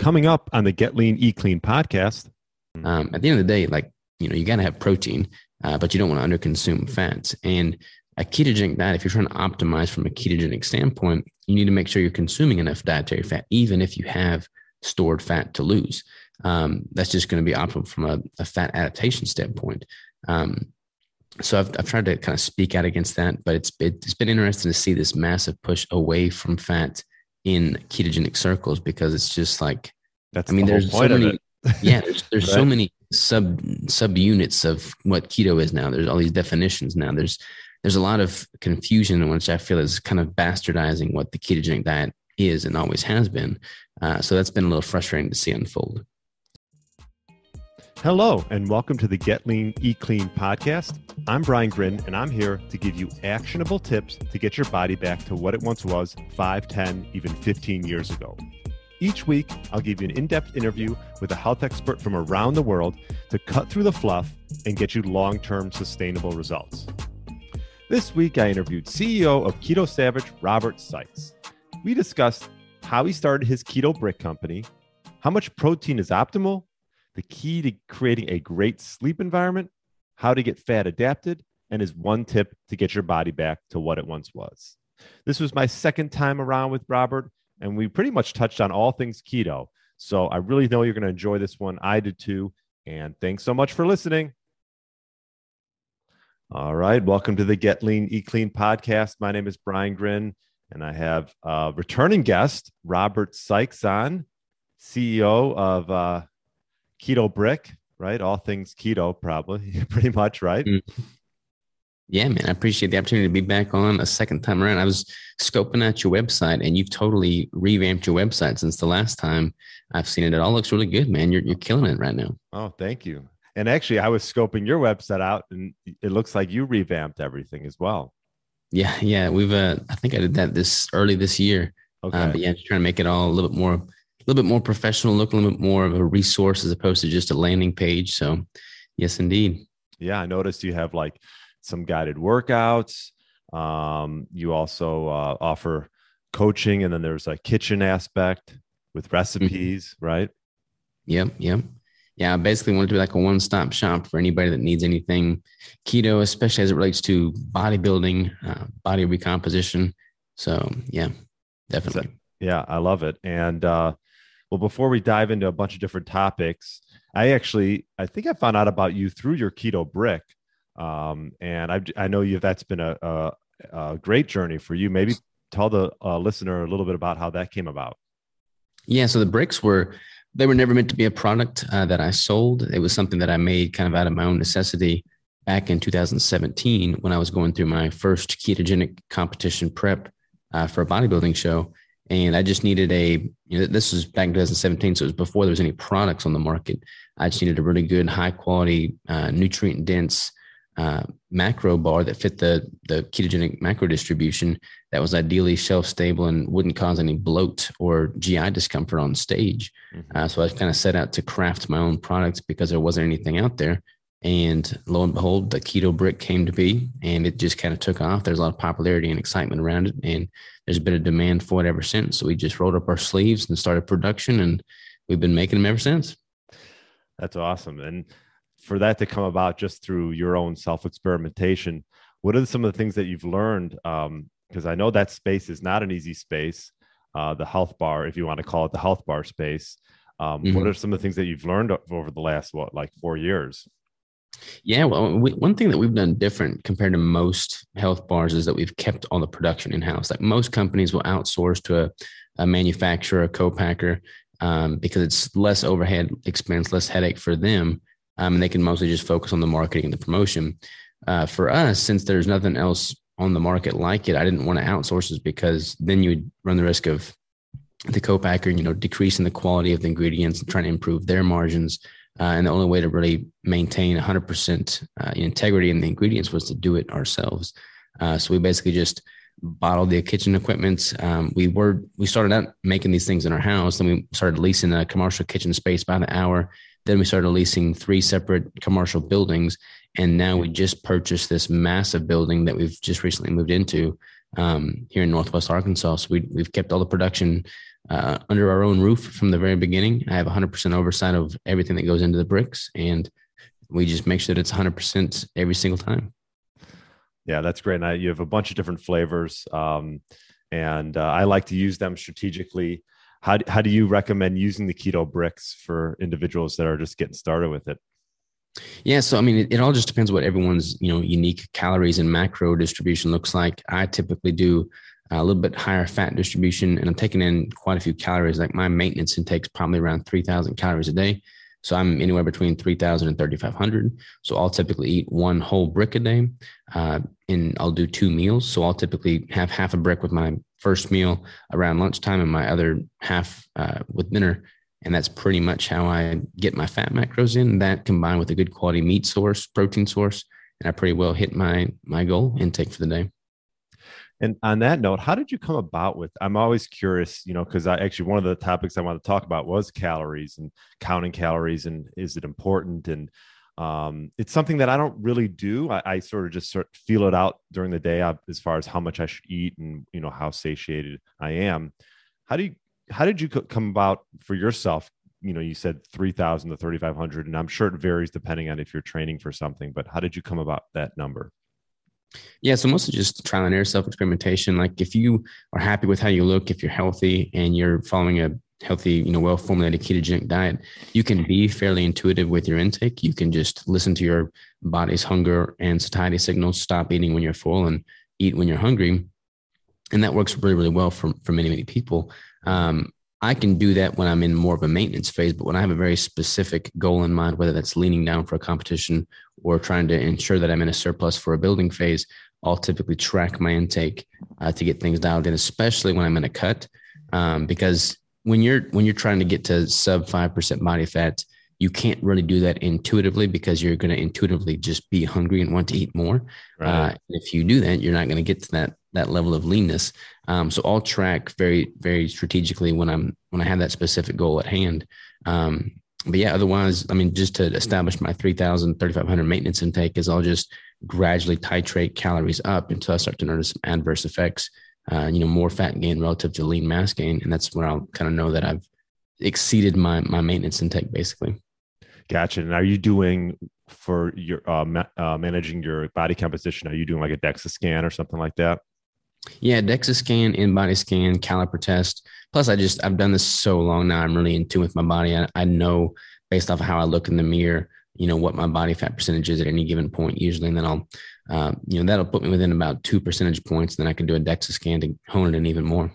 Coming up on the Get Lean, Eat Clean podcast. Um, at the end of the day, like, you know, you got to have protein, uh, but you don't want to underconsume fats. And a ketogenic diet, if you're trying to optimize from a ketogenic standpoint, you need to make sure you're consuming enough dietary fat, even if you have stored fat to lose. Um, that's just going to be optimal from a, a fat adaptation standpoint. Um, so I've, I've tried to kind of speak out against that, but it's it's been interesting to see this massive push away from fat in ketogenic circles because it's just like That's I mean, the there's so many. yeah, there's, there's so many sub sub units of what keto is now. There's all these definitions now. There's there's a lot of confusion, which I feel is kind of bastardizing what the ketogenic diet is and always has been. Uh, so that's been a little frustrating to see unfold. Hello, and welcome to the Get Lean, Eat Clean podcast. I'm Brian Grin, and I'm here to give you actionable tips to get your body back to what it once was 5, 10, even 15 years ago. Each week, I'll give you an in depth interview with a health expert from around the world to cut through the fluff and get you long term sustainable results. This week, I interviewed CEO of Keto Savage, Robert Sykes. We discussed how he started his keto brick company, how much protein is optimal, the key to creating a great sleep environment, how to get fat adapted, and his one tip to get your body back to what it once was. This was my second time around with Robert, and we pretty much touched on all things keto. So I really know you're going to enjoy this one. I did too. And thanks so much for listening. All right. Welcome to the Get Lean, Eat Clean podcast. My name is Brian Grin, and I have a returning guest, Robert Sykes, on, CEO of uh, Keto Brick, right? All things keto, probably, pretty much, right? Mm. Yeah, man, I appreciate the opportunity to be back on a second time around. I was scoping out your website, and you've totally revamped your website since the last time I've seen it. It all looks really good, man. You're you're killing it right now. Oh, thank you. And actually, I was scoping your website out, and it looks like you revamped everything as well. Yeah, yeah. We've uh, I think I did that this early this year. Okay. Uh, but yeah, just trying to make it all a little bit more, a little bit more professional, look a little bit more of a resource as opposed to just a landing page. So, yes, indeed. yeah, I noticed you have like some guided workouts. Um, you also uh, offer coaching, and then there's a kitchen aspect with recipes, right? Yep, yep. Yeah, I basically wanted to be like a one-stop shop for anybody that needs anything keto, especially as it relates to bodybuilding, uh, body recomposition. So, yeah, definitely. Yeah, I love it. And uh, well, before we dive into a bunch of different topics, I actually I think I found out about you through your keto brick, um, and I I know you that's been a, a, a great journey for you. Maybe tell the uh, listener a little bit about how that came about. Yeah, so the bricks were they were never meant to be a product uh, that I sold. It was something that I made kind of out of my own necessity back in 2017 when I was going through my first ketogenic competition prep uh, for a bodybuilding show, and I just needed a. You know, this was back in 2017, so it was before there was any products on the market. I just needed a really good, high quality, uh, nutrient dense uh, macro bar that fit the the ketogenic macro distribution that was ideally shelf stable and wouldn't cause any bloat or GI discomfort on stage. Uh, so I kind of set out to craft my own products because there wasn't anything out there. And lo and behold, the keto brick came to be and it just kind of took off. There's a lot of popularity and excitement around it. And there's been a demand for it ever since. So we just rolled up our sleeves and started production and we've been making them ever since. That's awesome. And for that to come about just through your own self experimentation, what are some of the things that you've learned? Because I know that space is not an easy space, uh, the health bar, if you want to call it the health bar space. Um, What Mhm. are some of the things that you've learned over the last, what, like four years? Yeah, well, we, one thing that we've done different compared to most health bars is that we've kept all the production in house. Like most companies will outsource to a, a manufacturer, a co-packer, um, because it's less overhead expense, less headache for them, um, and they can mostly just focus on the marketing and the promotion. Uh, for us, since there's nothing else on the market like it, I didn't want to outsource this because then you would run the risk of the co-packer, you know, decreasing the quality of the ingredients and trying to improve their margins. Uh, and the only way to really maintain 100% uh, integrity in the ingredients was to do it ourselves. Uh, so we basically just bottled the kitchen equipment. Um, we were we started out making these things in our house, then we started leasing a commercial kitchen space by the hour. Then we started leasing three separate commercial buildings, and now we just purchased this massive building that we've just recently moved into um, here in Northwest Arkansas. So we, we've kept all the production uh, under our own roof from the very beginning. I have 100% oversight of everything that goes into the bricks, and we just make sure that it's 100% every single time. Yeah, that's great. And you have a bunch of different flavors, um, and uh, I like to use them strategically. How, how do you recommend using the keto bricks for individuals that are just getting started with it? Yeah, so I mean, it, it, all just depends what everyone's you know unique calories and macro distribution looks like. I typically do a little bit higher fat distribution, and I'm taking in quite a few calories. Like my maintenance intake is probably around 3,000 calories a day. So I'm anywhere between 3,000 and 3,500. So I'll typically eat one whole brick a day, uh, and I'll do two meals. So I'll typically have half a brick with my first meal around lunchtime, and my other half uh, with dinner. And that's pretty much how I get my fat macros in. That combined with a good quality meat source, protein source, and I pretty well hit my my goal intake for the day. And on that note, how did you come about with? I'm always curious, you know, because I actually one of the topics I want to talk about was calories and counting calories and is it important? And um, it's something that I don't really do. I, I, sort of just sort of feel it out during the day uh, as far as how much I should eat and you know how satiated I am. How do you? How did you come about for yourself? You know, you said three thousand to thirty five hundred, and I'm sure it varies depending on if you're training for something. But how did you come about that number? Yeah, so mostly just trial and error, self experimentation. Like if you are happy with how you look, if you're healthy and you're following a healthy, you know, well formulated ketogenic diet, you can be fairly intuitive with your intake. You can just listen to your body's hunger and satiety signals, stop eating when you're full and eat when you're hungry. And that works really, really well for, for many, many people. Um, I can do that when I'm in more of a maintenance phase, but when I have a very specific goal in mind, whether that's leaning down for a competition or trying to ensure that I'm in a surplus for a building phase, I'll typically track my intake uh, to get things dialed in, especially when I'm in a cut. Um, because when you're when you're trying to get to sub five percent body fat, you can't really do that intuitively because you're going to intuitively just be hungry and want to eat more. Right. Uh, if you do that, you're not going to get to that that level of leanness. Um, so I'll track very very strategically when I'm when I have that specific goal at hand. Um, but yeah, otherwise, I mean, just to establish my 3,000, 3,500 maintenance intake is I'll just gradually titrate calories up until I start to notice some adverse effects. Uh, you know, more fat gain relative to lean mass gain, and that's where I'll kind of know that I've exceeded my my maintenance intake basically. Gotcha. And are you doing for your uh, ma- uh, managing your body composition? Are you doing like a DEXA scan or something like that? Yeah, DEXA scan, InBody scan, caliper test. Plus, I just I've done this so long now. I'm really in tune with my body. I, I know based off of how I look in the mirror, you know what my body fat percentage is at any given point usually, and then I'll, uh, you know, that'll put me within about two percentage points. Then I can do a DEXA scan to hone it in even more.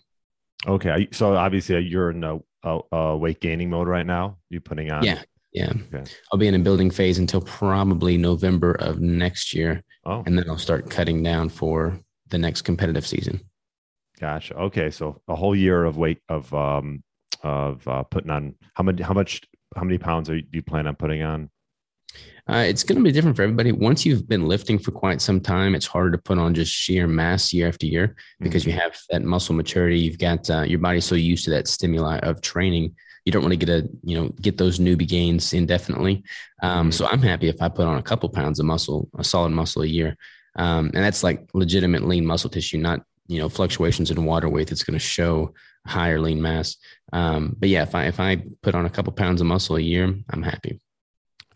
Okay, so obviously you're in a, a, a weight gaining mode right now. You're putting on? Yeah, yeah. Okay. I'll be in a building phase until probably November of next year, oh. and then I'll start cutting down for the next competitive season. Gotcha. Okay, so a whole year of weight of um of uh, putting on how many how much how many pounds are you, do you plan on putting on? Uh, it's going to be different for everybody. Once you've been lifting for quite some time, it's harder to put on just sheer mass year after year because mm-hmm. you have that muscle maturity. You've got uh, your body so used to that stimuli of training. You don't want to get a you know get those newbie gains indefinitely. Um, mm-hmm. So I'm happy if I put on a couple pounds of muscle, a solid muscle a year. Um, and that's like legitimate lean muscle tissue, not you know fluctuations in water weight that's going to show higher lean mass. Um, but yeah, if I if I put on a couple pounds of muscle a year, I'm happy.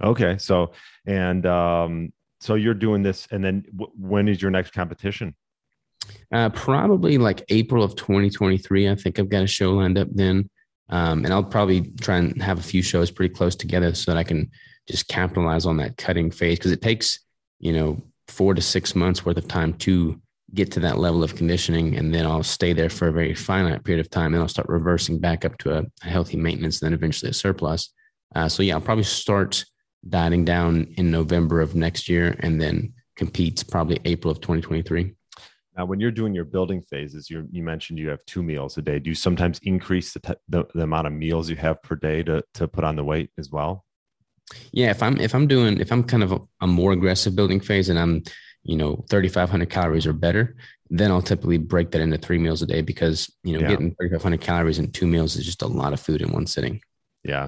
Okay, so and um, so you're doing this, and then w- when is your next competition? Uh, probably like April of 2023. I think I've got a show lined up then. Um, and I'll probably try and have a few shows pretty close together so that I can just capitalize on that cutting phase because it takes, you know, four to six months worth of time to get to that level of conditioning. And then I'll stay there for a very finite period of time. And I'll start reversing back up to a, a healthy maintenance, and then eventually a surplus. Uh, so, yeah, I'll probably start dieting down in November of next year and then compete probably April of 2023. Now, when you're doing your building phases, you you mentioned you have two meals a day. Do you sometimes increase the, the, the amount of meals you have per day to, to put on the weight as well? Yeah, if I'm if I'm doing if I'm kind of a, a more aggressive building phase and I'm you know 3,500 calories or better, then I'll typically break that into three meals a day because you know yeah. getting 3,500 calories in two meals is just a lot of food in one sitting. Yeah,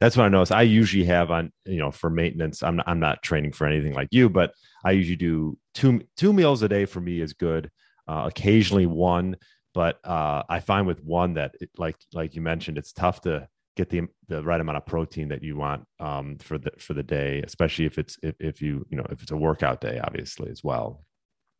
that's what I notice. I usually have on you know for maintenance. I'm not, I'm not training for anything like you, but I usually do two two meals a day for me is good. Uh, occasionally one but uh, I find with one that, it, like like you mentioned, it's tough to get the the right amount of protein that you want um, for the for the day, especially if it's if, if you you know if it's a workout day, obviously as well.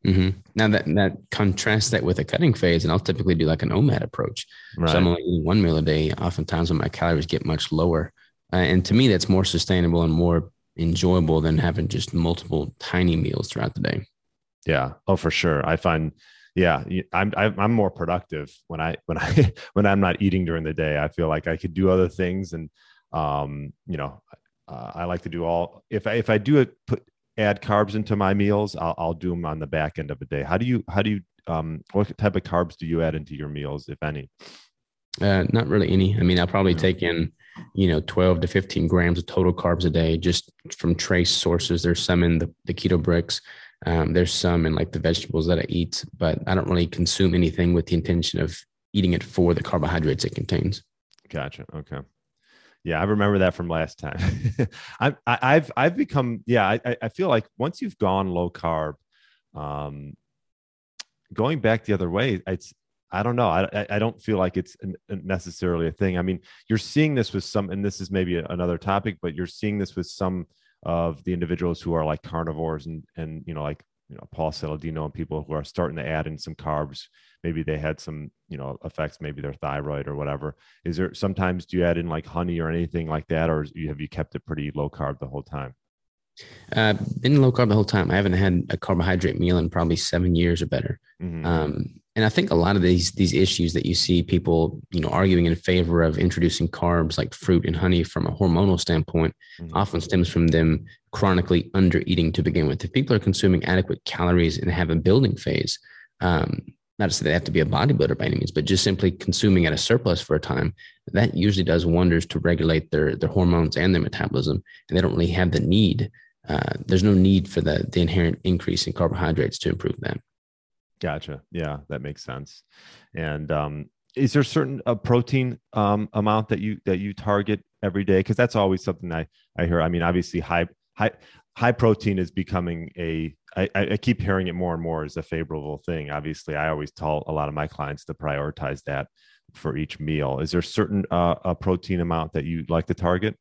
Mm-hmm. Now that that contrasts that with a cutting phase, and I'll typically do like an OMAD approach. Right. So I'm only eating one meal a day. Oftentimes, when my calories get much lower, uh, and to me, that's more sustainable and more enjoyable than having just multiple tiny meals throughout the day. Yeah. Oh, for sure. I find, yeah, I'm I'm more productive when I when I when I'm not eating during the day. I feel like I could do other things, and um, you know, uh, I like to do all. If I if I do it, put add carbs into my meals, I'll, I'll do them on the back end of a day. How do you, how do you, um, what type of carbs do you add into your meals, if any? Uh, not really any. I mean, I'll probably take in, you know, 12 to 15 grams of total carbs a day just from trace sources. There's some in the, the keto bricks. Um, there's some in like the vegetables that I eat, but I don't really consume anything with the intention of eating it for the carbohydrates it contains. Gotcha. Okay. Yeah, I remember that from last time. I, I, have I've become yeah. I, I feel like once you've gone low carb, um, going back the other way, it's I don't know. I I don't feel like it's necessarily a thing. I mean, you're seeing this with some, and this is maybe another topic, but you're seeing this with some of the individuals who are like carnivores and and you know like you know Paul Saladino and people who are starting to add in some carbs. Maybe they had some you know effects, maybe their thyroid or whatever. Is there sometimes do you add in like honey or anything like that, or have you kept it pretty low carb the whole time? Uh, been low carb the whole time. I haven't had a carbohydrate meal in probably seven years or better. Mm-hmm. Um, and I think a lot of these these issues that you see people, you know, arguing in favor of introducing carbs like fruit and honey from a hormonal standpoint, mm-hmm. often stems from them chronically under eating to begin with. If people are consuming adequate calories and have a building phase, um, not to say they have to be a bodybuilder by any means, but just simply consuming at a surplus for a time, that usually does wonders to regulate their their hormones and their metabolism, and they don't really have the need. Uh, there's no need for the the inherent increase in carbohydrates to improve that. Gotcha. Yeah, that makes sense. And um, is there certain a protein um, amount that you that you target every day? Because that's always something I I hear. I mean, obviously high high high protein is becoming a I, I keep hearing it more and more as a favorable thing. Obviously, I always tell a lot of my clients to prioritize that for each meal. Is there certain uh, a protein amount that you like to target?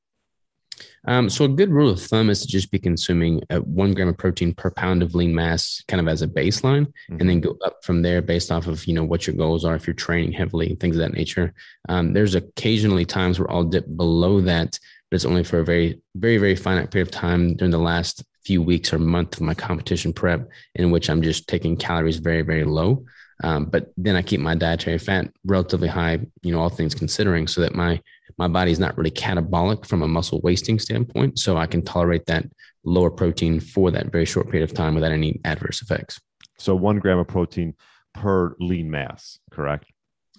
Um, so a good rule of thumb is to just be consuming a one gram of protein per pound of lean mass, kind of as a baseline, mm-hmm. and then go up from there based off of you know what your goals are if you're training heavily things of that nature. Um, there's occasionally times where I'll dip below that, but it's only for a very very very finite period of time during the last few weeks or month of my competition prep, in which I'm just taking calories very very low. Um, but then I keep my dietary fat relatively high, you know, all things considering, so that my my body is not really catabolic from a muscle wasting standpoint. So I can tolerate that lower protein for that very short period of time without any adverse effects. So one gram of protein per lean mass, correct?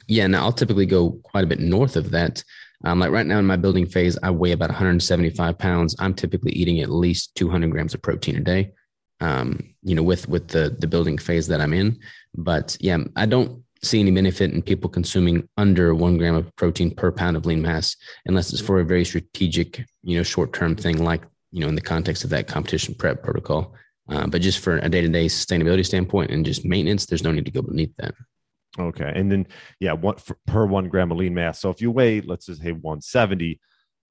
Yeah. Now I'll typically go quite a bit north of that. Um, like right now in my building phase, I weigh about 175 pounds. I'm typically eating at least 200 grams of protein a day. Um, you know, with with the the building phase that I'm in. But yeah, I don't see any benefit in people consuming under one gram of protein per pound of lean mass unless it's for a very strategic you know short-term thing like you know in the context of that competition prep protocol. Uh, but just for a day-to-day sustainability standpoint and just maintenance there's no need to go beneath that. Okay. And then yeah one for, per one gram of lean mass. So if you weigh let's just say 170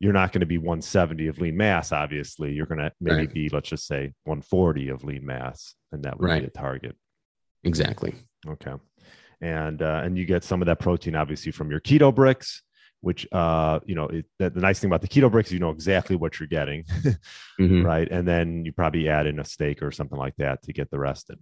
you're not going to be 170 of lean mass obviously you're going to maybe right. be let's just say 140 of lean mass and that would right. be a target exactly okay and uh, and you get some of that protein obviously from your keto bricks which uh you know it, the, the, nice thing about the keto bricks you know exactly what you're getting mm-hmm. right and then you probably add in a steak or something like that to get the rest in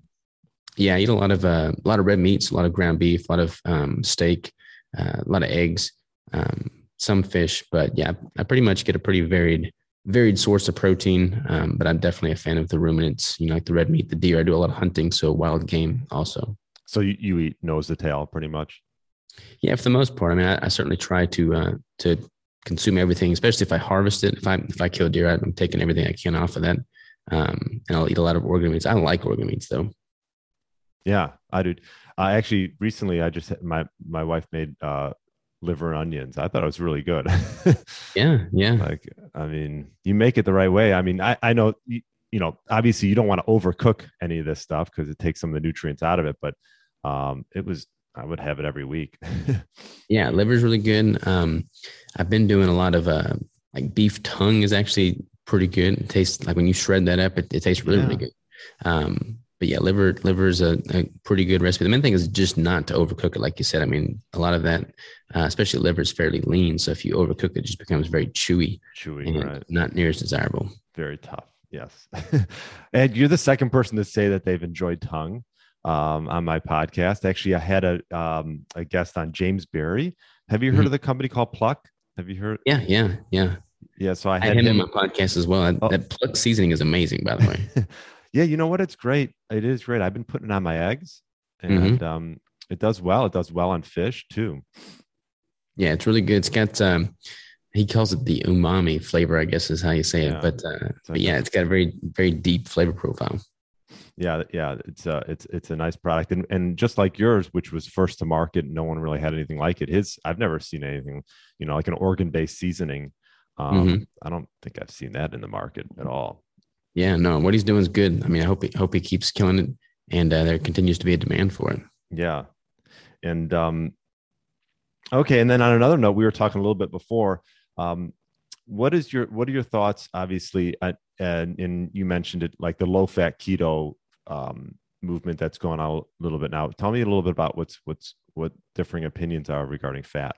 yeah I eat a lot of uh, a lot of red meats a lot of ground beef a lot of um, steak uh, a lot of eggs um, some fish but yeah i pretty much get a pretty varied varied source of protein um, but i'm definitely a fan of the ruminants you know like the red meat the deer i do a lot of hunting so wild game also so you, you eat nose to tail pretty much. Yeah, for the most part. I mean, I, I certainly try to uh, to consume everything, especially if I harvest it. If I if I kill deer, I'm taking everything I can off of that, um, and I'll eat a lot of organ meats. I like organ meats though. Yeah, I do. I actually recently I just my my wife made uh, liver and onions. I thought it was really good. yeah, yeah. Like I mean, you make it the right way. I mean, I I know you, you know obviously you don't want to overcook any of this stuff because it takes some of the nutrients out of it, but um, it was I would have it every week. yeah, liver's really good. Um, I've been doing a lot of uh, like beef tongue is actually pretty good. It tastes like when you shred that up, it, it tastes really, yeah. really good. Um, but yeah, liver liver is a, a, pretty good recipe. The main thing is just not to overcook it, like you said. I mean, a lot of that, uh, especially liver, is fairly lean. So if you overcook it, it just becomes very chewy, chewy, and right? Not near as desirable. Very tough. Yes. and you're the second person to say that they've enjoyed tongue um, on my podcast. Actually, I had a um, a guest on James Barry. Have you heard mm-hmm. of the company called Pluck? Have you heard? Yeah, yeah, yeah. Yeah, so I had, I had him, on my podcast as well. Oh. That Pluck seasoning is amazing, by the way. yeah, you know what? It's great. It is great. I've been putting it on my eggs, and mm-hmm. um, it does well. It does well on fish too. Yeah, it's really good. It's got um, he calls it the umami flavor, I guess is how you say yeah. it. But uh, but yeah, it's got a very very deep flavor profile yeah yeah it's a it's it's a nice product and and just like yours which was first to market no one really had anything like it his i've never seen anything you know like an organ based seasoning um mm-hmm. i don't think i've seen that in the market at all yeah no what he's doing is good i mean i hope he hope he keeps killing it and uh, there continues to be a demand for it yeah and um okay and then on another note we were talking a little bit before um what is your what are your thoughts obviously uh, and and you mentioned it like the low fat keto um, movement that's going on a little bit now. Tell me a little bit about what's what's what differing opinions are regarding fat.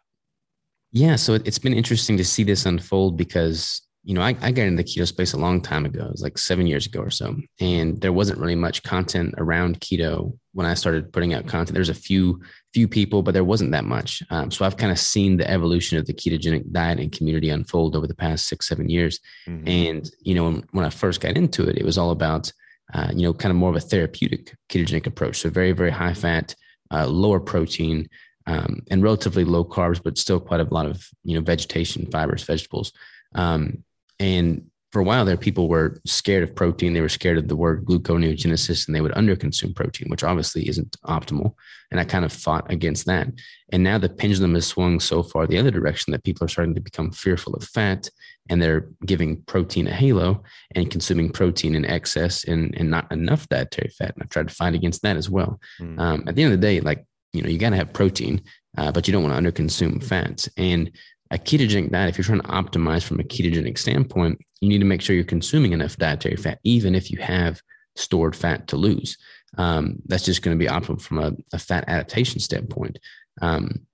Yeah, so it's been interesting to see this unfold because you know I, I got into the keto space a long time ago. It was like seven years ago or so, and there wasn't really much content around keto when I started putting out content. There's a few few people, but there wasn't that much. Um, so I've kind of seen the evolution of the ketogenic diet and community unfold over the past six seven years. Mm-hmm. And you know when, when I first got into it, it was all about uh, you know, kind of more of a therapeutic ketogenic approach. So very, very high fat, uh, lower protein, um, and relatively low carbs, but still quite a lot of you know vegetation, fibers, vegetables. Um, and for a while there, people were scared of protein. They were scared of the word gluconeogenesis and they would underconsume protein, which obviously isn't optimal. And I kind of fought against that. And now the pendulum has swung so far the other direction that people are starting to become fearful of fat and they're giving protein a halo and consuming protein in excess and, and not enough dietary fat. And I've tried to fight against that as well. Mm. Um, at the end of the day, like, you know, you got to have protein, uh, but you don't want to underconsume fats. And a ketogenic diet, if you're trying to optimize from a ketogenic standpoint, you need to make sure you're consuming enough dietary fat, even if you have stored fat to lose. Um, that's just going to be optimal from a, a fat adaptation standpoint. Um,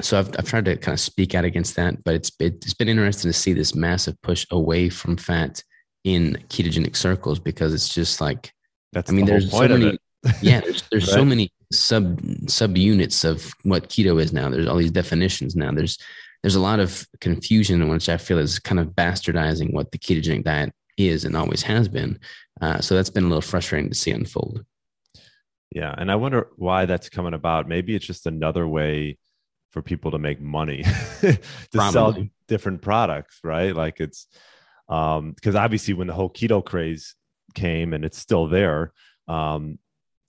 so I've, I've tried to kind of speak out against that, but it's it's been interesting to see this massive push away from fat in ketogenic circles because it's just like that's I mean the there's so many yeah there's, there's right? so many sub sub units of what keto is now. There's all these definitions now. There's there's a lot of confusion, which I feel is kind of bastardizing what the ketogenic diet is and always has been. Uh, so that's been a little frustrating to see unfold. Yeah, and I wonder why that's coming about. Maybe it's just another way for people to make money to Probably. sell different products, right? Like it's um because obviously when the whole keto craze came and it's still there, um,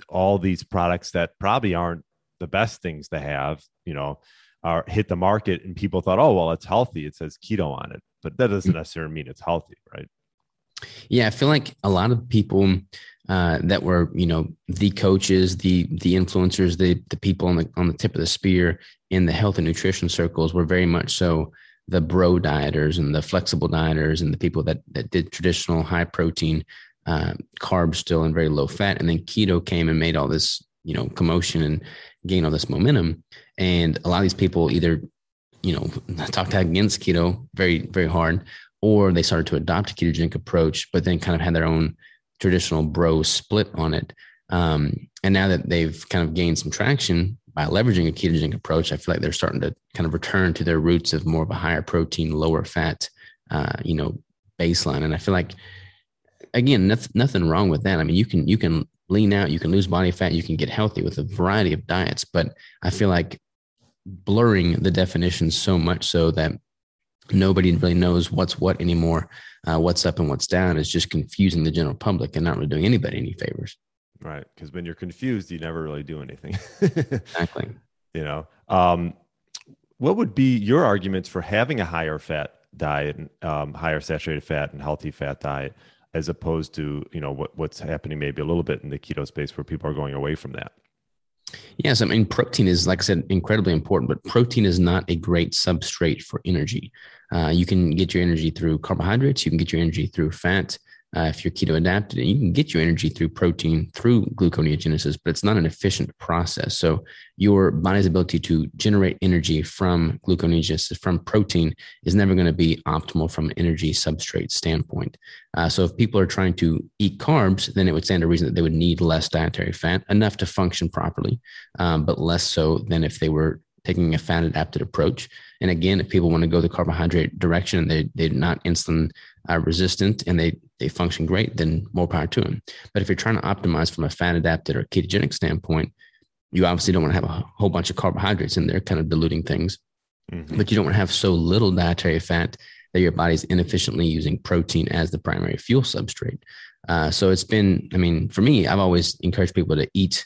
all these products that probably aren't the best things to have, you know, are hit the market and people thought, oh, well, it's healthy. It says keto on it, but that doesn't mm. necessarily mean it's healthy, right? Yeah, I feel like a lot of people uh, that were, you know, the coaches, the the influencers, the the people on the on the tip of the spear in the health and nutrition circles were very much so the bro dieters and the flexible dieters and the people that that did traditional high protein uh, carbs still and very low fat, and then keto came and made all this, you know, commotion and gained all this momentum. And a lot of these people either, you know, talked against keto very, very hard, or they started to adopt a ketogenic approach, but then kind of had their own traditional bro split on it. Um, and now that they've kind of gained some traction by leveraging a ketogenic approach, I feel like they're starting to kind of return to their roots of more of a higher protein, lower fat, uh, you know, baseline. And I feel like, again, nothing, nothing wrong with that. I mean, you can you can lean out, you can lose body fat, you can get healthy with a variety of diets. But I feel like blurring the definitions so much so that nobody really knows what's what anymore, uh, what's up and what's down is just confusing the general public and not really doing anybody any favors. Right. Because when you're confused, you never really do anything. exactly. You know, um, what would be your arguments for having a higher fat diet, um, higher saturated fat and healthy fat diet, as opposed to, you know, what, what's happening maybe a little bit in the keto space where people are going away from that? Yes, I mean, protein is, like I said, incredibly important, but protein is not a great substrate for energy. Uh, you can get your energy through carbohydrates, you can get your energy through fat, uh, if you're keto adapted, you can get your energy through protein through gluconeogenesis, but it's not an efficient process. So your body's ability to generate energy from gluconeogenesis from protein is never going to be optimal from an energy substrate standpoint. Uh, so if people are trying to eat carbs, then it would stand to reason that they would need less dietary fat, enough to function properly, um, but less so than if they were taking a fat adapted approach. And again, if people want to go the carbohydrate direction, and they, they're not insulin uh, resistant and they, they function great, then more power to them. But if you're trying to optimize from a fat adapted or ketogenic standpoint, you obviously don't want to have a whole bunch of carbohydrates in there, kind of diluting things. Mm-hmm. But you don't want to have so little dietary fat that your body's inefficiently using protein as the primary fuel substrate. Uh, so it's been, I mean, for me, I've always encouraged people to eat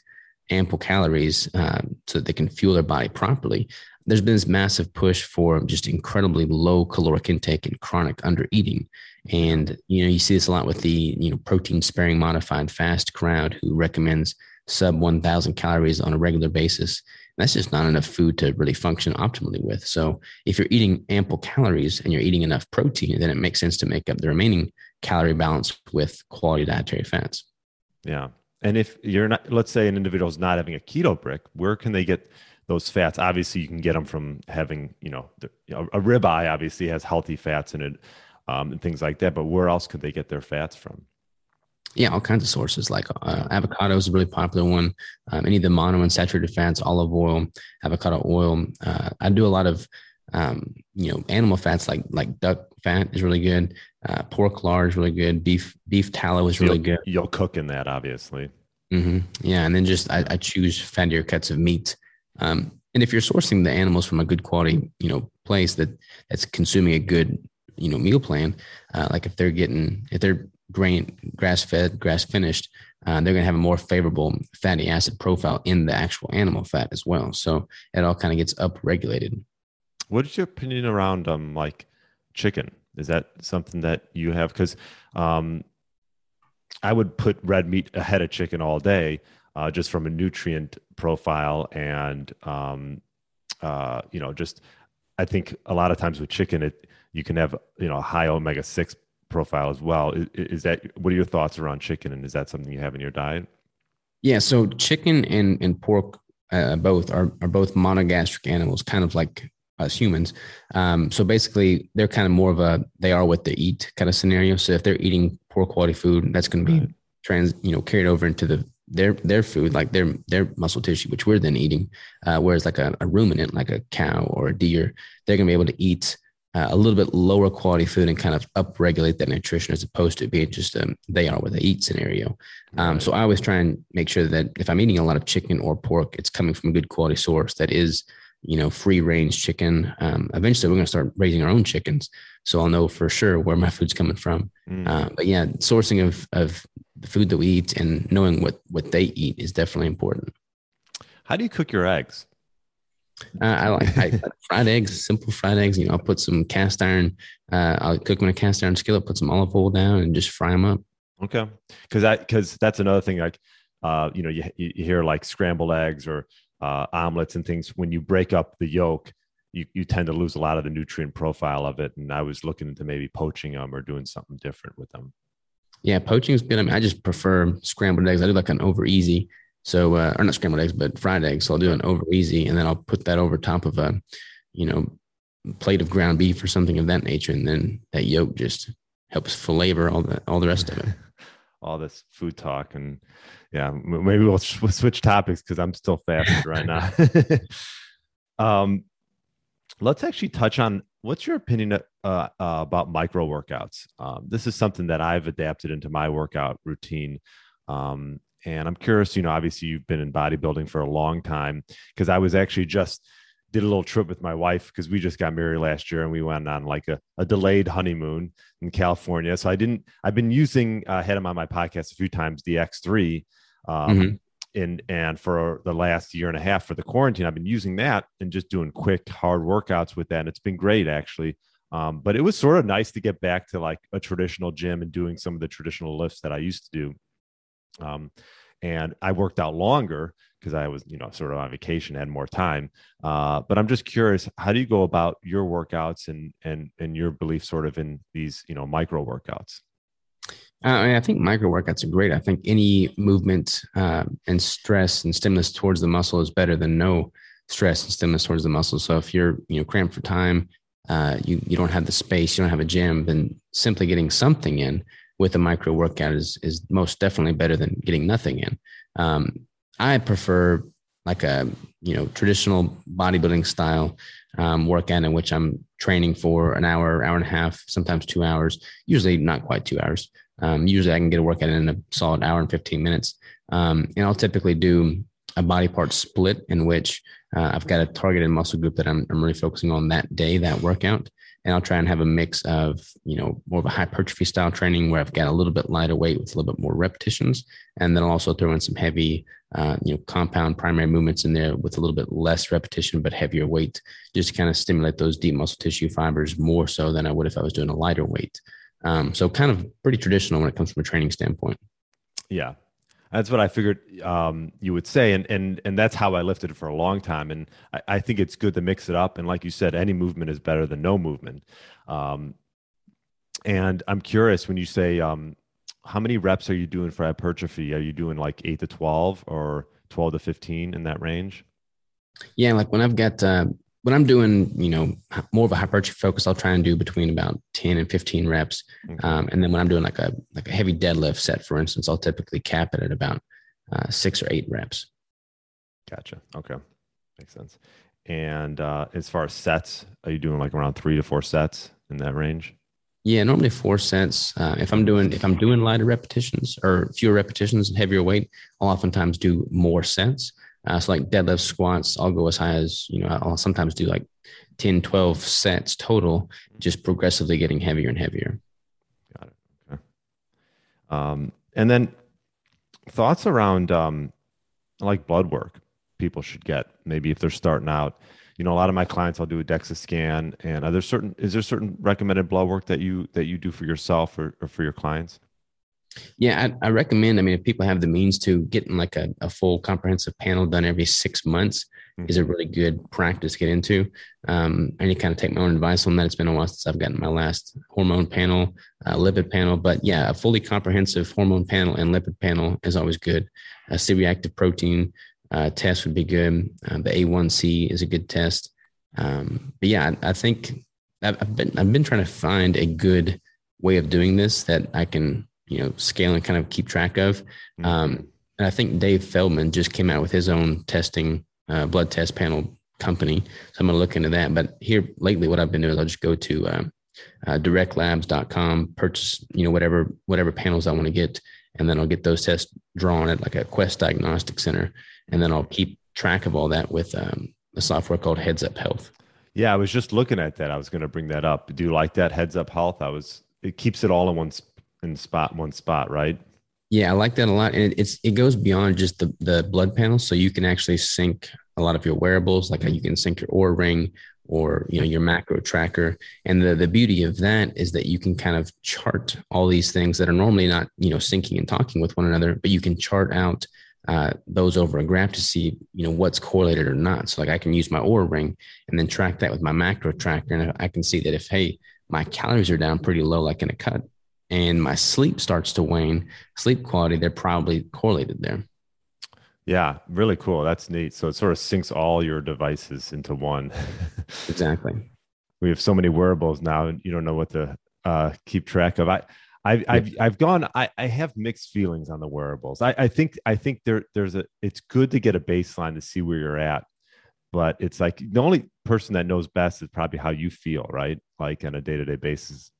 ample calories uh, so that they can fuel their body properly. There's been this massive push for just incredibly low caloric intake and chronic under eating. And, you know, you see this a lot with the, you know, protein sparing modified fast crowd who recommends sub 1000 calories on a regular basis. That's just not enough food to really function optimally with. So if you're eating ample calories and you're eating enough protein, then it makes sense to make up the remaining calorie balance with quality dietary fats. Yeah. And if you're not, let's say an individual is not having a keto brick, where can they get those fats? Obviously, you can get them from having, you know, know a ribeye obviously has healthy fats in it um, and things like that. But where else could they get their fats from? Yeah, all kinds of sources. Like uh, avocado is a really popular one. Um, any of the monounsaturated fats, olive oil, avocado oil. Uh, I do a lot of, um, you know, animal fats like like duck fat is really good. Uh, pork lard is really good. Beef beef tallow is really you'll, good. You'll cook in that, obviously. Mm-hmm. Yeah, and then just I, I choose fattier cuts of meat. Um, and if you're sourcing the animals from a good quality, you know, place that that's consuming a good, you know, meal plan, uh, like if they're getting if they're grain grass fed, grass finished, uh, they're going to have a more favorable fatty acid profile in the actual animal fat as well. So it all kind of gets up regulated. What is your opinion around um like chicken? Is that something that you have? Because um, I would put red meat ahead of chicken all day, uh, just from a nutrient profile and um, uh, you know, just I think a lot of times with chicken, it you can have you know a high omega six profile as well. Is, is, that what are your thoughts around chicken, and is that something you have in your diet? Yeah, so chicken and and pork uh, both are are both monogastric animals, kind of like us humans. Um, so basically, they're kind of more of a they are what they eat kind of scenario. So if they're eating poor quality food, that's going to be right. trans you know carried over into the their their food, like their their muscle tissue, which we're then eating. Uh, whereas like a, a, ruminant, like a cow or a deer, they're going to be able to eat uh, a little bit lower quality food and kind of upregulate that nutrition as opposed to being just a they are what they eat scenario. Um. So I always try and make sure that if I'm eating a lot of chicken or pork, it's coming from a good quality source that is you know, free range chicken. Um, eventually, we're going to start raising our own chickens, so I'll know for sure where my food's coming from. Mm. Uh, but yeah, sourcing of of the food that we eat and knowing what what they eat is definitely important. How do you cook your eggs? Uh, I like I, fried eggs, simple fried eggs. You know, I'll put some cast iron. Uh, I'll cook them in a cast iron skillet, put some olive oil down, and just fry them up. Okay, because that because that's another thing. Like, uh, you know, you you hear like scrambled eggs or uh, omelets and things, when you break up the yolk, you, you tend to lose a lot of the nutrient profile of it. And I was looking into maybe poaching them or doing something different with them. Yeah, poaching is good. I mean, I just prefer scrambled eggs. I do like an over easy. So, uh, or not scrambled eggs, but fried eggs. So I'll do an over easy, and then I'll put that over top of a, you know, plate of ground beef or something of that nature, and then that yolk just helps flavor all the all the rest of it. all this food talk and yeah, maybe we'll, we'll switch topics because I'm still fasted right now. um, let's actually touch on what's your opinion uh, uh, about micro workouts. Um, this is something that I've adapted into my workout routine. Um, and I'm curious, you know, obviously you've been in bodybuilding for a long time because I was actually just did a little trip with my wife because we just got married last year and we went on like a, a delayed honeymoon in California. So I didn't, I've been using, uh, had him on my podcast a few times, the X3. Um, mm-hmm. And, and for the last year and a half for the quarantine, I've been using that and just doing quick, hard workouts with that. And it's been great actually. Um, but it was sort of nice to get back to like a traditional gym and doing some of the traditional lifts that I used to do. Um, and I worked out longer because I was, you know, sort of on vacation, had more time. Uh, but I'm just curious, how do you go about your workouts and and and your belief sort of in these, you know, micro workouts? Uh, I think micro workouts are great. I think any movement uh, and stress and stimulus towards the muscle is better than no stress and stimulus towards the muscle. So if you're, you know, cramped for time, uh, you you don't have the space, you don't have a gym, then simply getting something in with a micro workout is is most definitely better than getting nothing in. Um, I prefer like a you know traditional bodybuilding style um, workout in which I'm training for an hour, hour and a half, sometimes two hours. Usually not quite two hours. Um, usually I can get a workout in a solid hour and 15 minutes. Um, and I'll typically do a body part split in which uh, I've got a targeted muscle group that I'm, I'm really focusing on that day, that workout. And I'll try and have a mix of, you know, more of a hypertrophy style training where I've got a little bit lighter weight with a little bit more repetitions. And then I'll also throw in some heavy, uh, you know, compound primary movements in there with a little bit less repetition, but heavier weight, just to kind of stimulate those deep muscle tissue fibers more so than I would if I was doing a lighter weight. Um, so kind of pretty traditional when it comes from a training standpoint. Yeah, that's what I figured um, you would say, and and and that's how I lifted it for a long time. And I, I, think it's good to mix it up. And like you said, any movement is better than no movement. Um, and I'm curious when you say um, how many reps are you doing for hypertrophy? Are you doing like eight to twelve or twelve to fifteen in that range? Yeah, like when I've got uh, when I'm doing, you know, more of a hypertrophy focus, I'll try and do between about 10 and 15 reps. Okay. Um, and then when I'm doing like a, like a heavy deadlift set, for instance, I'll typically cap it at about uh, six or eight reps. Gotcha. Okay. Makes sense. And uh, as far as sets, are you doing like around three to four sets in that range? Yeah, normally four sets. Uh, if I'm doing if I'm doing lighter repetitions or fewer repetitions and heavier weight, I'll oftentimes do more sets. Uh, so like deadlift squats, I'll go as high as, you know, I'll sometimes do like 10, 12 sets total, just progressively getting heavier and heavier. Got it. Okay. Um, and then thoughts around um, like blood work people should get, maybe if they're starting out. You know, a lot of my clients, I'll do a DEXA scan, and are there certain is there certain recommended blood work that you that you do for yourself or, or for your clients? Yeah, I, I, recommend. I mean, if people have the means to getting like a, a full comprehensive panel done every six months mm-hmm. is a really good practice to get into. Um, I need kind of take my own advice on that. It's been a while since I've gotten my last hormone panel, uh, lipid panel, but yeah, a fully comprehensive hormone panel and lipid panel is always good. A C-reactive protein uh, test would be good. Uh, the A1C is a good test. Um, but yeah, I, I think I've, I've been I've been trying to find a good way of doing this that I can you know scale and kind of keep track of. Mm-hmm. Um, and I think Dave Feldman just came out with his own testing uh, blood test panel company, so I'm going to look into that. But here lately, what I've been doing is I'll just go to uh, uh, directlabs.com, purchase you know whatever whatever panels I want to get, and then I'll get those tests drawn at like a Quest Diagnostic Center, and then I'll keep track of all that with um, a software called Heads Up Health. Yeah, I was just looking at that. I was going to bring that up. Do you like that Heads Up Health? I was. It keeps it all in one in spot one spot, right? Yeah, I like that a lot, and it, it's it goes beyond just the the blood panel. So you can actually sync a lot of your wearables, like you can sync your Oura ring or you know your macro tracker. And the the beauty of that is that you can kind of chart all these things that are normally not you know syncing and talking with one another, but you can chart out uh, those over a graph to see you know what's correlated or not. So like I can use my Oura ring and then track that with my macro tracker, and I can see that if hey my calories are down pretty low, like in a cut, and my sleep starts to wane, sleep quality, they're probably correlated there. Yeah, really cool. That's neat. So it sort of syncs all your devices into one. exactly. We have so many wearables now, and you don't know what to uh, keep track of. I, I've, I've, I've gone. I, I have mixed feelings on the wearables. I, I think, I think there, there's a. It's good to get a baseline to see where you're at, but it's like the only person that knows best is probably how you feel, right? Like on a day to day basis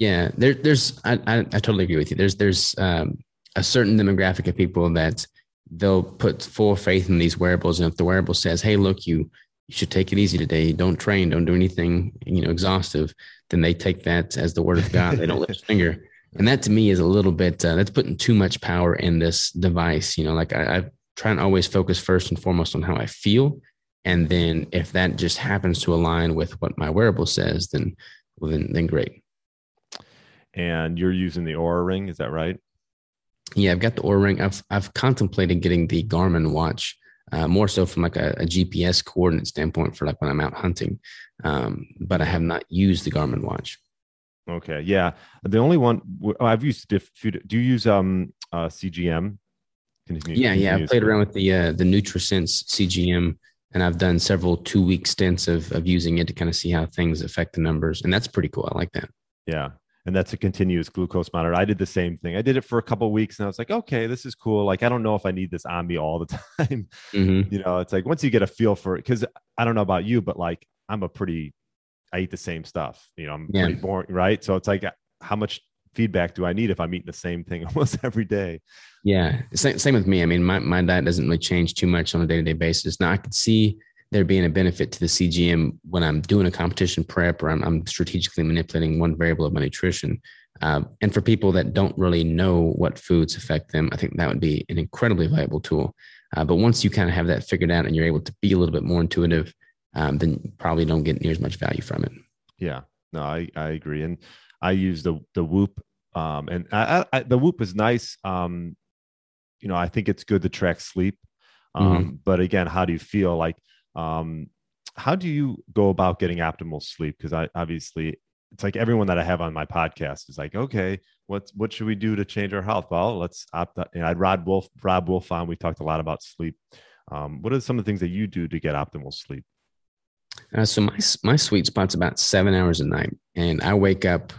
yeah, there, there's I, I, I totally agree with you. There's there's um, a certain demographic of people that they'll put full faith in these wearables, and if the wearable says, "Hey, look, you you should take it easy today. Don't train. Don't do anything you know exhaustive," then they take that as the word of God. they don't lift a finger, and that to me is a little bit uh, that's putting too much power in this device. You know, like I, I try and always focus first and foremost on how I feel, and then if that just happens to align with what my wearable says, then well, then then great and you're using the Oura Ring. Is that right? Yeah, I've got the Oura Ring. I've I've contemplated getting the Garmin watch uh, more so from like a, a, GPS coordinate standpoint for like when I'm out hunting. Um, but I have not used the Garmin watch. Okay, yeah. The only one oh, I've used. Diff, do you use um uh, CGM? You, yeah, yeah. I played around with the uh, the NutriSense CGM, and I've done several two week stints of of using it to kind of see how things affect the numbers, and that's pretty cool. I like that. Yeah, and that's a continuous glucose monitor. I did the same thing. I did it for a couple weeks, and I was like, okay, this is cool. Like, I don't know if I need this on me all the time. Mm-hmm. You know, it's like once you get a feel for it, because I don't know about you, but like I'm a pretty, I eat the same stuff. You know, I'm yeah. pretty boring, right? So it's like, how much feedback do I need if I'm eating the same thing almost every day? Yeah, same, same with me. I mean, my my diet doesn't really change too much on a day to day basis. Now I could see there being a benefit to the CGM when I'm doing a competition prep or I'm, I'm strategically manipulating one variable of my nutrition. Uh, and for people that don't really know what foods affect them, I think that would be an incredibly valuable tool. Uh, but once you kind of have that figured out and you're able to be a little bit more intuitive, um, then you probably don't get near as much value from it. Yeah, no, I, I agree. And I use the, the Whoop um, and I, I, the Whoop is nice. Um, you know, I think it's good to track sleep. Um, mm-hmm. But again, how do you feel like? Um, how do you go about getting optimal sleep? Because I obviously it's like everyone that I have on my podcast is like, okay, what's what should we do to change our health? Well, let's opt. You know, I Rod Wolf, Robb Wolf on. We talked a lot about sleep. Um, what are some of the things that you do to get optimal sleep? Uh, so my my sweet spot's about seven hours a night, and I wake up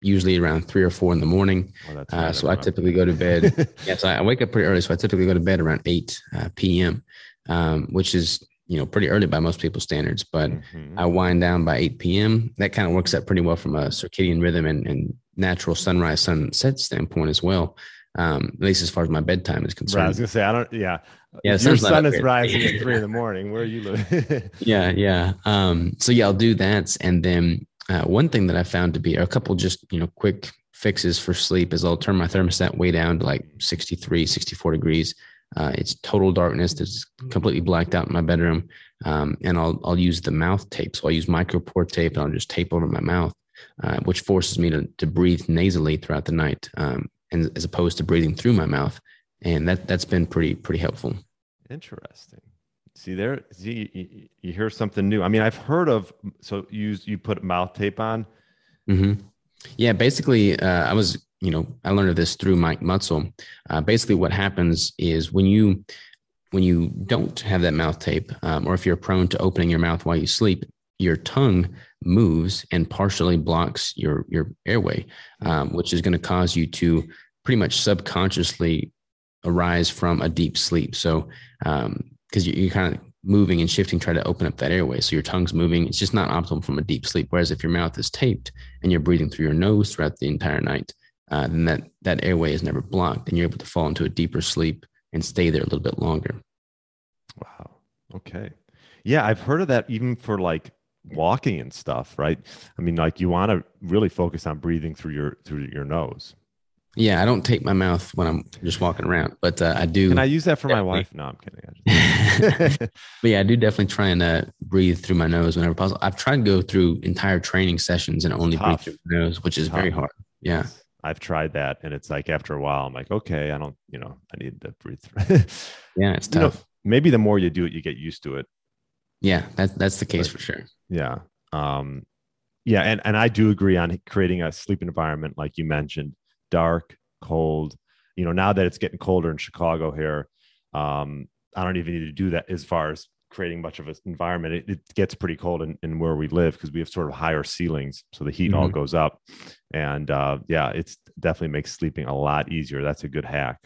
usually around three or four in the morning. Oh, uh, so I typically go to bed. yes, I wake up pretty early, so I typically go to bed around eight uh, p.m., um, which is you know pretty early by most people's standards. But mm-hmm. I wind down by eight p.m. That kind of works out pretty well from a circadian rhythm and, and natural sunrise sunset standpoint as well. Um, at least as far as my bedtime is concerned. Right, I was gonna say I don't. Yeah, yeah. Your sun is rising at three in the morning. Where are you living? yeah, yeah. Um, so yeah, I'll do that, and then uh, one thing that I found to be a couple just you know quick fixes for sleep is I'll turn my thermostat way down to like 63, 64 degrees. Uh, it's total darkness. It's completely blacked out in my bedroom. Um, and I'll, I'll use the mouth tape. So I'll use micro pore tape and I'll just tape over my mouth, uh, which forces me to, to breathe nasally throughout the night. Um, and as opposed to breathing through my mouth. And that, that's been pretty, pretty helpful. Interesting. See there, see you, you, hear something new. I mean, I've heard of so you you put mouth tape on. Mm-hmm. Yeah, basically, uh, I was you know I learned of this through Mike Mutzel. Uh, basically, what happens is when you when you don't have that mouth tape, um, or if you're prone to opening your mouth while you sleep, your tongue moves and partially blocks your your airway, um, which is going to cause you to pretty much subconsciously arise from a deep sleep. So um, because you, you're kind of moving and shifting, try to open up that airway. So your tongue's moving. It's just not optimal from a deep sleep. Whereas if your mouth is taped and you're breathing through your nose throughout the entire night, uh, then that, that airway is never blocked and you're able to fall into a deeper sleep and stay there a little bit longer. Wow. Okay. Yeah. I've heard of that even for like walking and stuff, right? I mean, like you want to really focus on breathing through your, through your nose. Yeah, I don't take my mouth when I'm just walking around, but uh, I do. And I use that for my wife? No, I'm kidding. but yeah, I do definitely try and uh, breathe through my nose whenever possible. I've tried to go through entire training sessions and only breathe through my nose, which is very hard. Yeah. I've tried that, and it's like after a while, I'm like, okay, I don't, you know, I need to breathe through. yeah, it's tough. You know, maybe the more you do it, you get used to it. Yeah, that's that's the case but, for sure. Yeah. Um, yeah, and and I do agree on creating a sleep environment, like you mentioned dark, cold. You know, now that it's getting colder in Chicago here, um, I don't even need to do that as far as creating much of an environment. It, it gets pretty cold in, in where we live because we have sort of higher ceilings, so the heat mm-hmm. all goes up. And uh, yeah, it's definitely makes sleeping a lot easier. That's a good hack.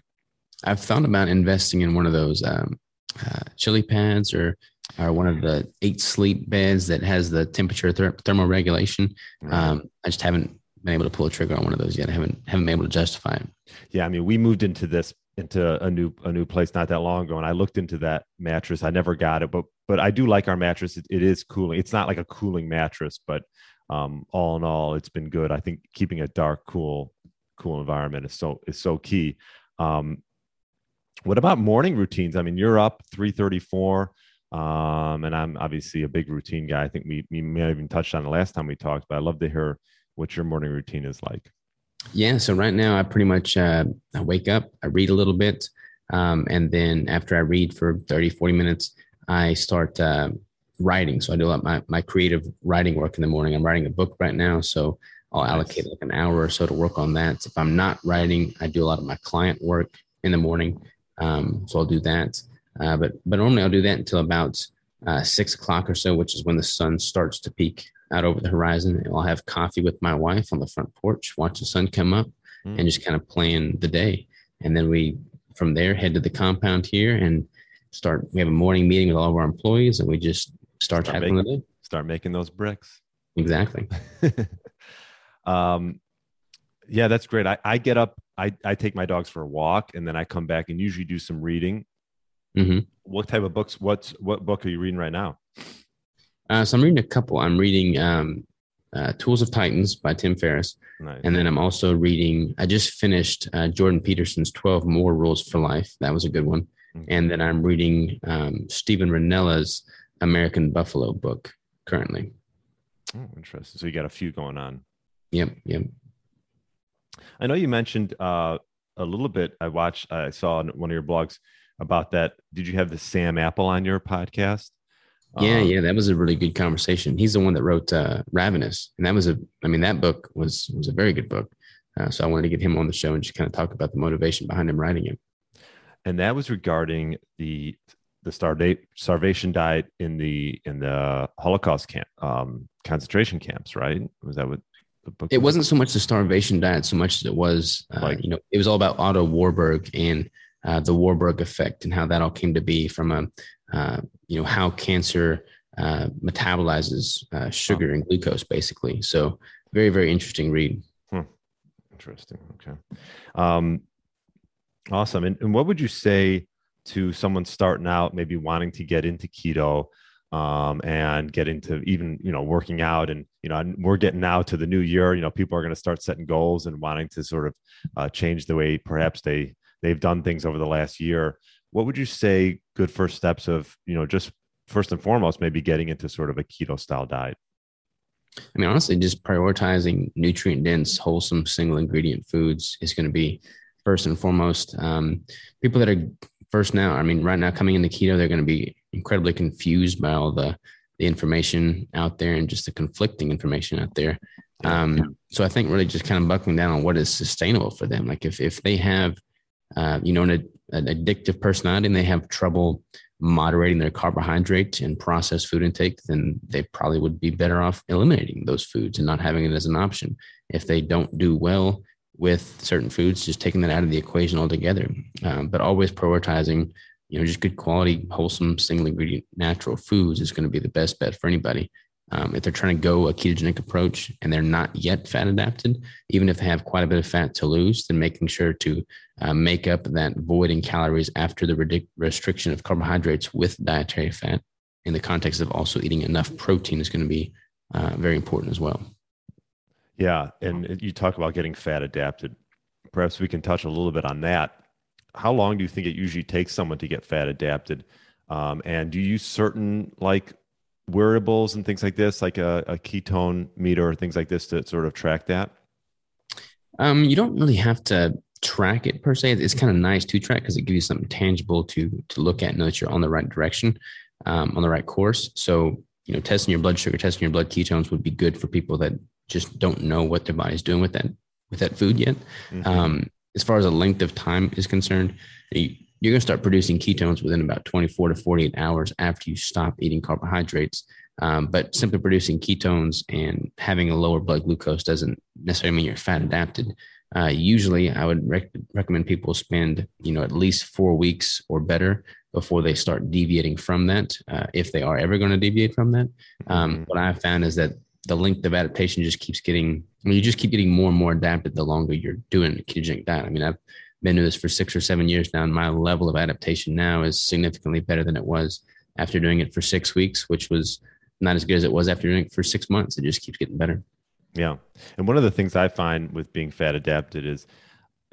I've thought about investing in one of those um, uh, chili pads or or one of the Eight Sleep beds that has the temperature ther- thermal regulation. Um, I just haven't been able to pull a trigger on one of those yet. I haven't haven't been able to justify it. Yeah, I mean, we moved into this into a new a new place not that long ago, and I looked into that mattress. I never got it, but but I do like our mattress. it, it is cooling. It's not like a cooling mattress, but um, all in all, it's been good. I think keeping a dark, cool, cool environment is so is so key. Um, what about morning routines? I mean, you're up three thirty four. Um, and I'm obviously a big routine guy. I think we, we may have even touched on the last time we talked, but I'd love to hear what your morning routine is like. Yeah. So right now I pretty much, uh, I wake up, I read a little bit. Um, and then after I read for 30, 40 minutes, I start uh, writing. So I do a lot my, my creative writing work in the morning. I'm writing a book right now. So I'll nice. allocate like an hour or so to work on that. If I'm not writing, I do a lot of my client work in the morning. Um, so I'll do that. Uh, but but normally I'll do that until about uh, six o'clock or so, which is when the sun starts to peak out over the horizon. I'll have coffee with my wife on the front porch, watch the sun come up, mm. and just kind of plan the day. And then we from there head to the compound here and start. We have a morning meeting with all of our employees, and we just start, start making, the day. Start making those bricks. Exactly. um, yeah, that's great. I, I get up, I, I take my dogs for a walk, and then I come back and usually do some reading. Mm-hmm. What type of books? What's what book are you reading right now? Uh, so I'm reading a couple. I'm reading um, uh, Tools of Titans by Tim Ferriss. Nice. And then I'm also reading, I just finished uh, Jordan Peterson's 12 More Rules for Life. That was a good one. Mm-hmm. And then I'm reading um, Steven Rinella's American Buffalo book currently. Oh, interesting. So you got a few going on. Yep. Yep. I know you mentioned uh, a little bit. I watched, I saw on one of your blogs about that. Did you have the Sam Apple on your podcast? Yeah, um, yeah, that was a really good conversation. He's the one that wrote uh, Ravenous, and that was a. I mean, that book was was a very good book. Uh, so I wanted to get him on the show and just kind of talk about the motivation behind him writing it. And that was regarding the the starvation diet in the in the Holocaust camp um, concentration camps, right? Was that what the book? It was? wasn't so much the starvation diet, so much as it was, uh, like, you know, it was all about Otto Warburg and uh, the Warburg effect and how that all came to be from a uh, you know how cancer uh, metabolizes uh, sugar and glucose basically. So very very interesting read. Hmm. interesting. Okay. Um, awesome. And, and what would you say to someone starting out maybe wanting to get into keto um, and get into even you know working out and you know we're getting now to the new year you know people are going to start setting goals and wanting to sort of uh, change the way perhaps they they've done things over the last year. What would you say good first steps of you know just first and foremost maybe getting into sort of a keto style diet. I mean honestly just prioritizing nutrient dense wholesome single ingredient foods is going to be first and foremost. Um, people that are first now i mean right now coming into keto they're going to be incredibly confused by all the the information out there and just the conflicting information out there. Um, so i think really just kind of buckling down on what is sustainable for them. Like if if they have uh, you know an, an addictive personality and they have trouble moderating their carbohydrate and processed food intake, then they probably would be better off eliminating those foods and not having it as an option. If they don't do well with certain foods, just taking that out of the equation altogether. Um, but always prioritizing, you know, just good quality, wholesome, single ingredient, natural foods is going to be the best bet for anybody. Um, if they're trying to go a ketogenic approach and they're not yet fat adapted, even if they have quite a bit of fat to lose, then making sure to uh, make up that void in calories after the restriction of carbohydrates with dietary fat in the context of also eating enough protein is going to be uh, very important as well. Yeah. And you talk about getting fat adapted. Perhaps we can touch a little bit on that. How long do you think it usually takes someone to get fat adapted? Um, and do you use certain like wearables and things like this, like a, a ketone meter or things like this to sort of track that? Um, you don't really have to track it per se. It's kind of nice to track because it gives you something tangible to to look at and know that you're on the right direction, um, on the right course. So you know, testing your blood sugar, testing your blood ketones would be good for people that just don't know what their body's doing with that with that food yet. Mm-hmm. Um, as far as a length of time is concerned, you, you're going to start producing ketones within about 24 to 48 hours after you stop eating carbohydrates. Um, but simply producing ketones and having a lower blood glucose doesn't necessarily mean you're fat adapted. Uh, usually, I would rec- recommend people spend you know at least four weeks or better before they start deviating from that, uh, if they are ever going to deviate from that. Um, mm-hmm. What I've found is that the length of adaptation just keeps getting. I mean, you just keep getting more and more adapted the longer you're doing a ketogenic diet. I mean, I've been doing this for six or seven years now, and my level of adaptation now is significantly better than it was after doing it for six weeks, which was not as good as it was after doing it for six months. It just keeps getting better. Yeah. And one of the things I find with being fat adapted is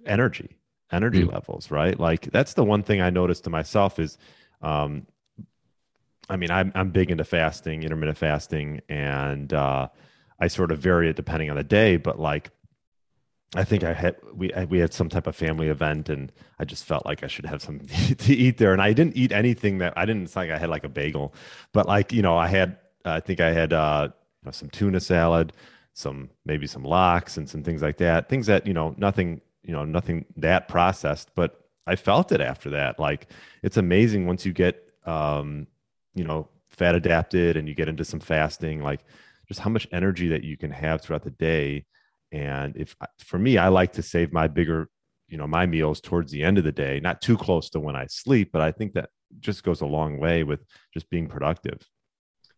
energy, energy mm. levels, right? Like that's the one thing I noticed to myself is, um, I mean, I'm, I'm big into fasting, intermittent fasting, and uh, I sort of vary it depending on the day, but like I think I had we we had some type of family event, and I just felt like I should have something to eat there. And I didn't eat anything that I didn't. It's like I had like a bagel, but like you know, I had I think I had uh, you know, some tuna salad, some maybe some lox and some things like that. Things that you know nothing you know nothing that processed, but I felt it after that. Like it's amazing once you get um, you know fat adapted and you get into some fasting, like just how much energy that you can have throughout the day and if for me, I like to save my bigger, you know, my meals towards the end of the day, not too close to when I sleep, but I think that just goes a long way with just being productive.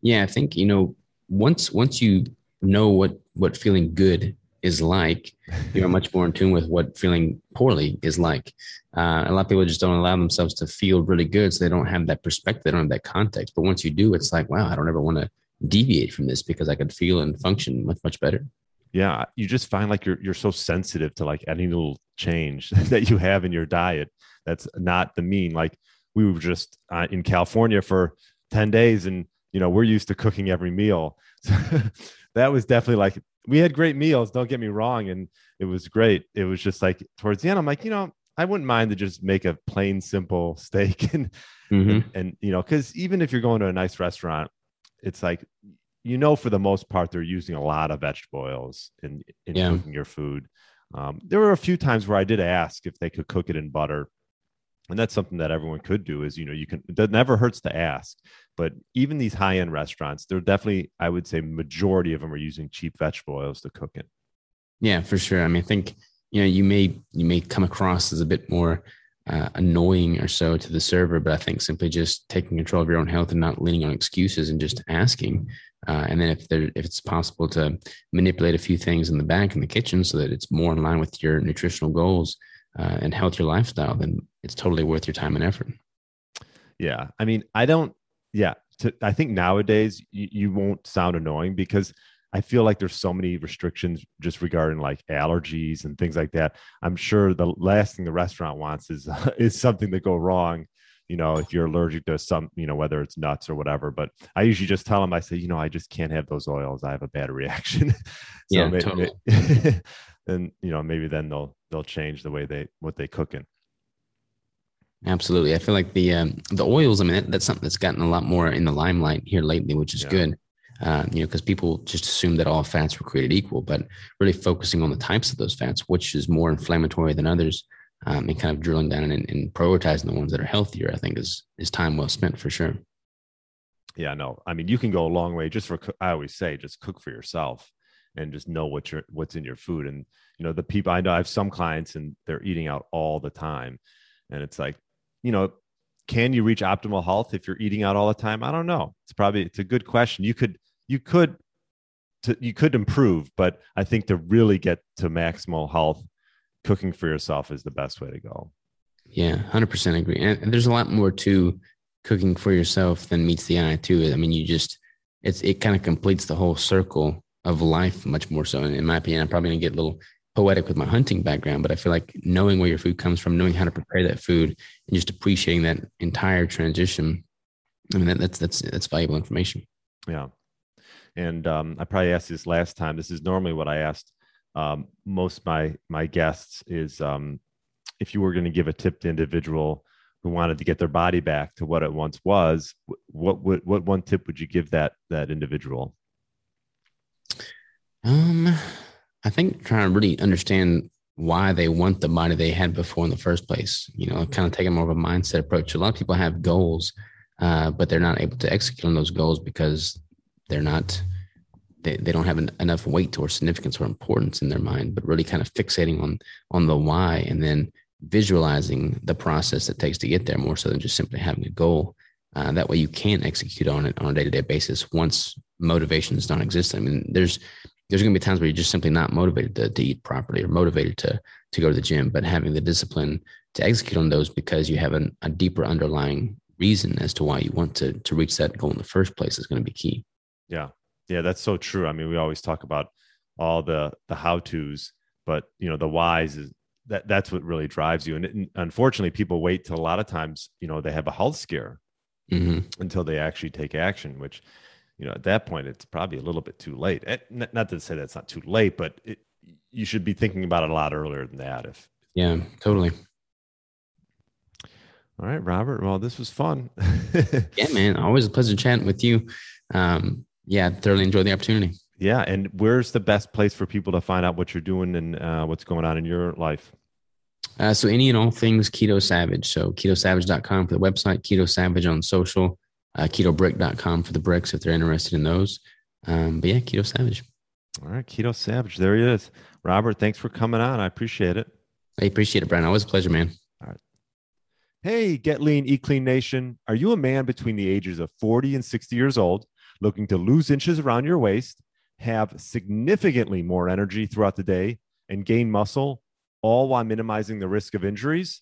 Yeah, I think you know once once you know what what feeling good is like, you're much more in tune with what feeling poorly is like. Uh, a lot of people just don't allow themselves to feel really good, so they don't have that perspective, they don't have that context. But once you do, it's like, wow, I don't ever want to deviate from this because I could feel and function much much better yeah you just find like you're you're so sensitive to like any little change that you have in your diet that's not the mean. Like we were just uh, in california for 10 days and you know we're used to cooking every meal. So that was definitely like we had great meals don't get me wrong and it was great. It was just like towards the end i'm like you know i wouldn't mind to just make a plain simple steak and mm-hmm. and, and you know because even if you're going to a nice restaurant it's like you know for the most part they're using a lot of vegetable oils in, in yeah. cooking your food. Um, there were a few times where i did ask if they could cook it in butter and that's something that everyone could do is you know you can that never hurts to ask but even these high-end restaurants they're definitely i would say majority of them are using cheap vegetable oils to cook it yeah for sure. I mean i think you know you may you may come across as a bit more uh, annoying or so to the server but i think simply just taking control of your own health and not leaning on excuses and just asking uh, and then if there, if it's possible to manipulate a few things in the back in the kitchen so that it's more in line with your nutritional goals uh, and healthier lifestyle, then it's totally worth your time and effort. Yeah, I mean, I don't. Yeah, to, I think nowadays you, you won't sound annoying because I feel like there's so many restrictions just regarding like allergies and things like that. I'm sure the last thing the restaurant wants is is something to go wrong you know, if you're allergic to some, you know, whether it's nuts or whatever. But I usually just tell them, I say, you know, I just can't have those oils. I have a bad reaction. so yeah, maybe, totally. then you know, maybe then they'll they'll change the way they what they cook in. Absolutely, I feel like the um, the oils. I mean, that, that's something that's gotten a lot more in the limelight here lately, which is yeah. good. Uh, you know, because people just assume that all fats were created equal, but really focusing on the types of those fats, which is more inflammatory than others, um, and kind of drilling down and, and prioritizing the ones that are healthier, I think is is time well spent for sure. Yeah, no, I mean you can go a long way just for I always say just cook for yourself and just know what you're what's in your food. And you know the people I know I have some clients and they're eating out all the time, and it's like you know can you reach optimal health if you're eating out all the time? I don't know. It's probably it's a good question. You could you could to, you could improve, but I think to really get to maximal health cooking for yourself is the best way to go. Yeah, 100% agree. And there's a lot more to cooking for yourself than meets the eye too. I mean, you just, it's, it kind of completes the whole circle of life much more so. And in my opinion, I'm probably gonna get a little poetic with my hunting background, but I feel like knowing where your food comes from, knowing how to prepare that food and just appreciating that entire transition. I mean, that, that's, that's, that's valuable information. Yeah. And um, I probably asked this last time. This is normally what I asked um, most my my guests is um, if you were going to give a tip to individual who wanted to get their body back to what it once was, what what what one tip would you give that that individual? Um, I think trying to really understand why they want the body they had before in the first place. You know, kind of taking more of a mindset approach. A lot of people have goals, uh, but they're not able to execute on those goals because they're not they, they don't have an, enough weight or significance or importance in their mind, but really kind of fixating on on the why and then visualizing the process that takes to get there more so than just simply having a goal. Uh, that way you can execute on it on a day-to-day basis once motivations don't exist. I mean, there's there's going to be times where you're just simply not motivated to, to eat properly or motivated to to go to the gym, but having the discipline to execute on those because you have an, a deeper underlying reason as to why you want to to reach that goal in the first place is going to be key. Yeah, yeah, that's so true. I mean, we always talk about all the the how tos, but you know, the whys is that that's what really drives you. And, and unfortunately, people wait till a lot of times, you know, they have a health scare mm-hmm. until they actually take action, which you know, at that point, it's probably a little bit too late. Not to say that's not too late, but it, you should be thinking about it a lot earlier than that. If yeah, totally. All right, Robert. Well, this was fun. yeah, man. Always a pleasure chatting with you. Um, yeah, thoroughly enjoyed the opportunity. Yeah, and where's the best place for people to find out what you're doing and uh, what's going on in your life? Uh, so any and all things Keto Savage. So ketosavage.com for the website, Keto Savage on social, uh, ketobrick.com for the bricks if they're interested in those. Um, but yeah, Keto Savage. All right, Keto Savage. There he is. Robert, thanks for coming on. I appreciate it. I appreciate it, Brian. Always a pleasure, man. All right. Hey, Get Lean, Eat Clean Nation. Are you a man between the ages of 40 and 60 years old looking to lose inches around your waist, have significantly more energy throughout the day, and gain muscle, all while minimizing the risk of injuries?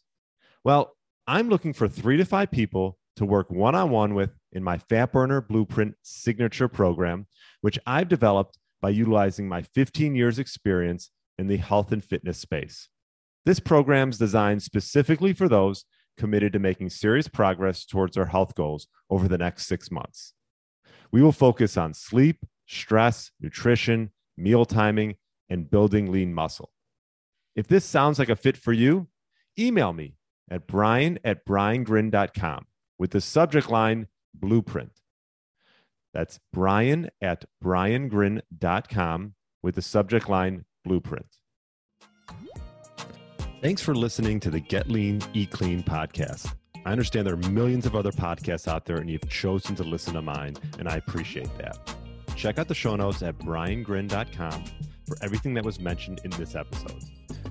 Well, I'm looking for three to five people to work one on one with in my Fat Burner Blueprint signature program, which I've developed by utilizing my 15 years experience in the health and fitness space. This program is designed specifically for those committed to making serious progress towards their health goals over the next six months. We will focus on sleep, stress, nutrition, meal timing, and building lean muscle. If this sounds like a fit for you, email me at brian at briangrin.com with the subject line Blueprint. That's brian at briangrin.com with the subject line Blueprint. Thanks for listening to the Get Lean, Eat Clean podcast. I understand there are millions of other podcasts out there, and you've chosen to listen to mine, and I appreciate that. Check out the show notes at briangrin.com for everything that was mentioned in this episode.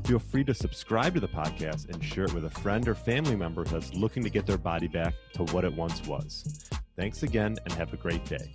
Feel free to subscribe to the podcast and share it with a friend or family member that's looking to get their body back to what it once was. Thanks again, and have a great day.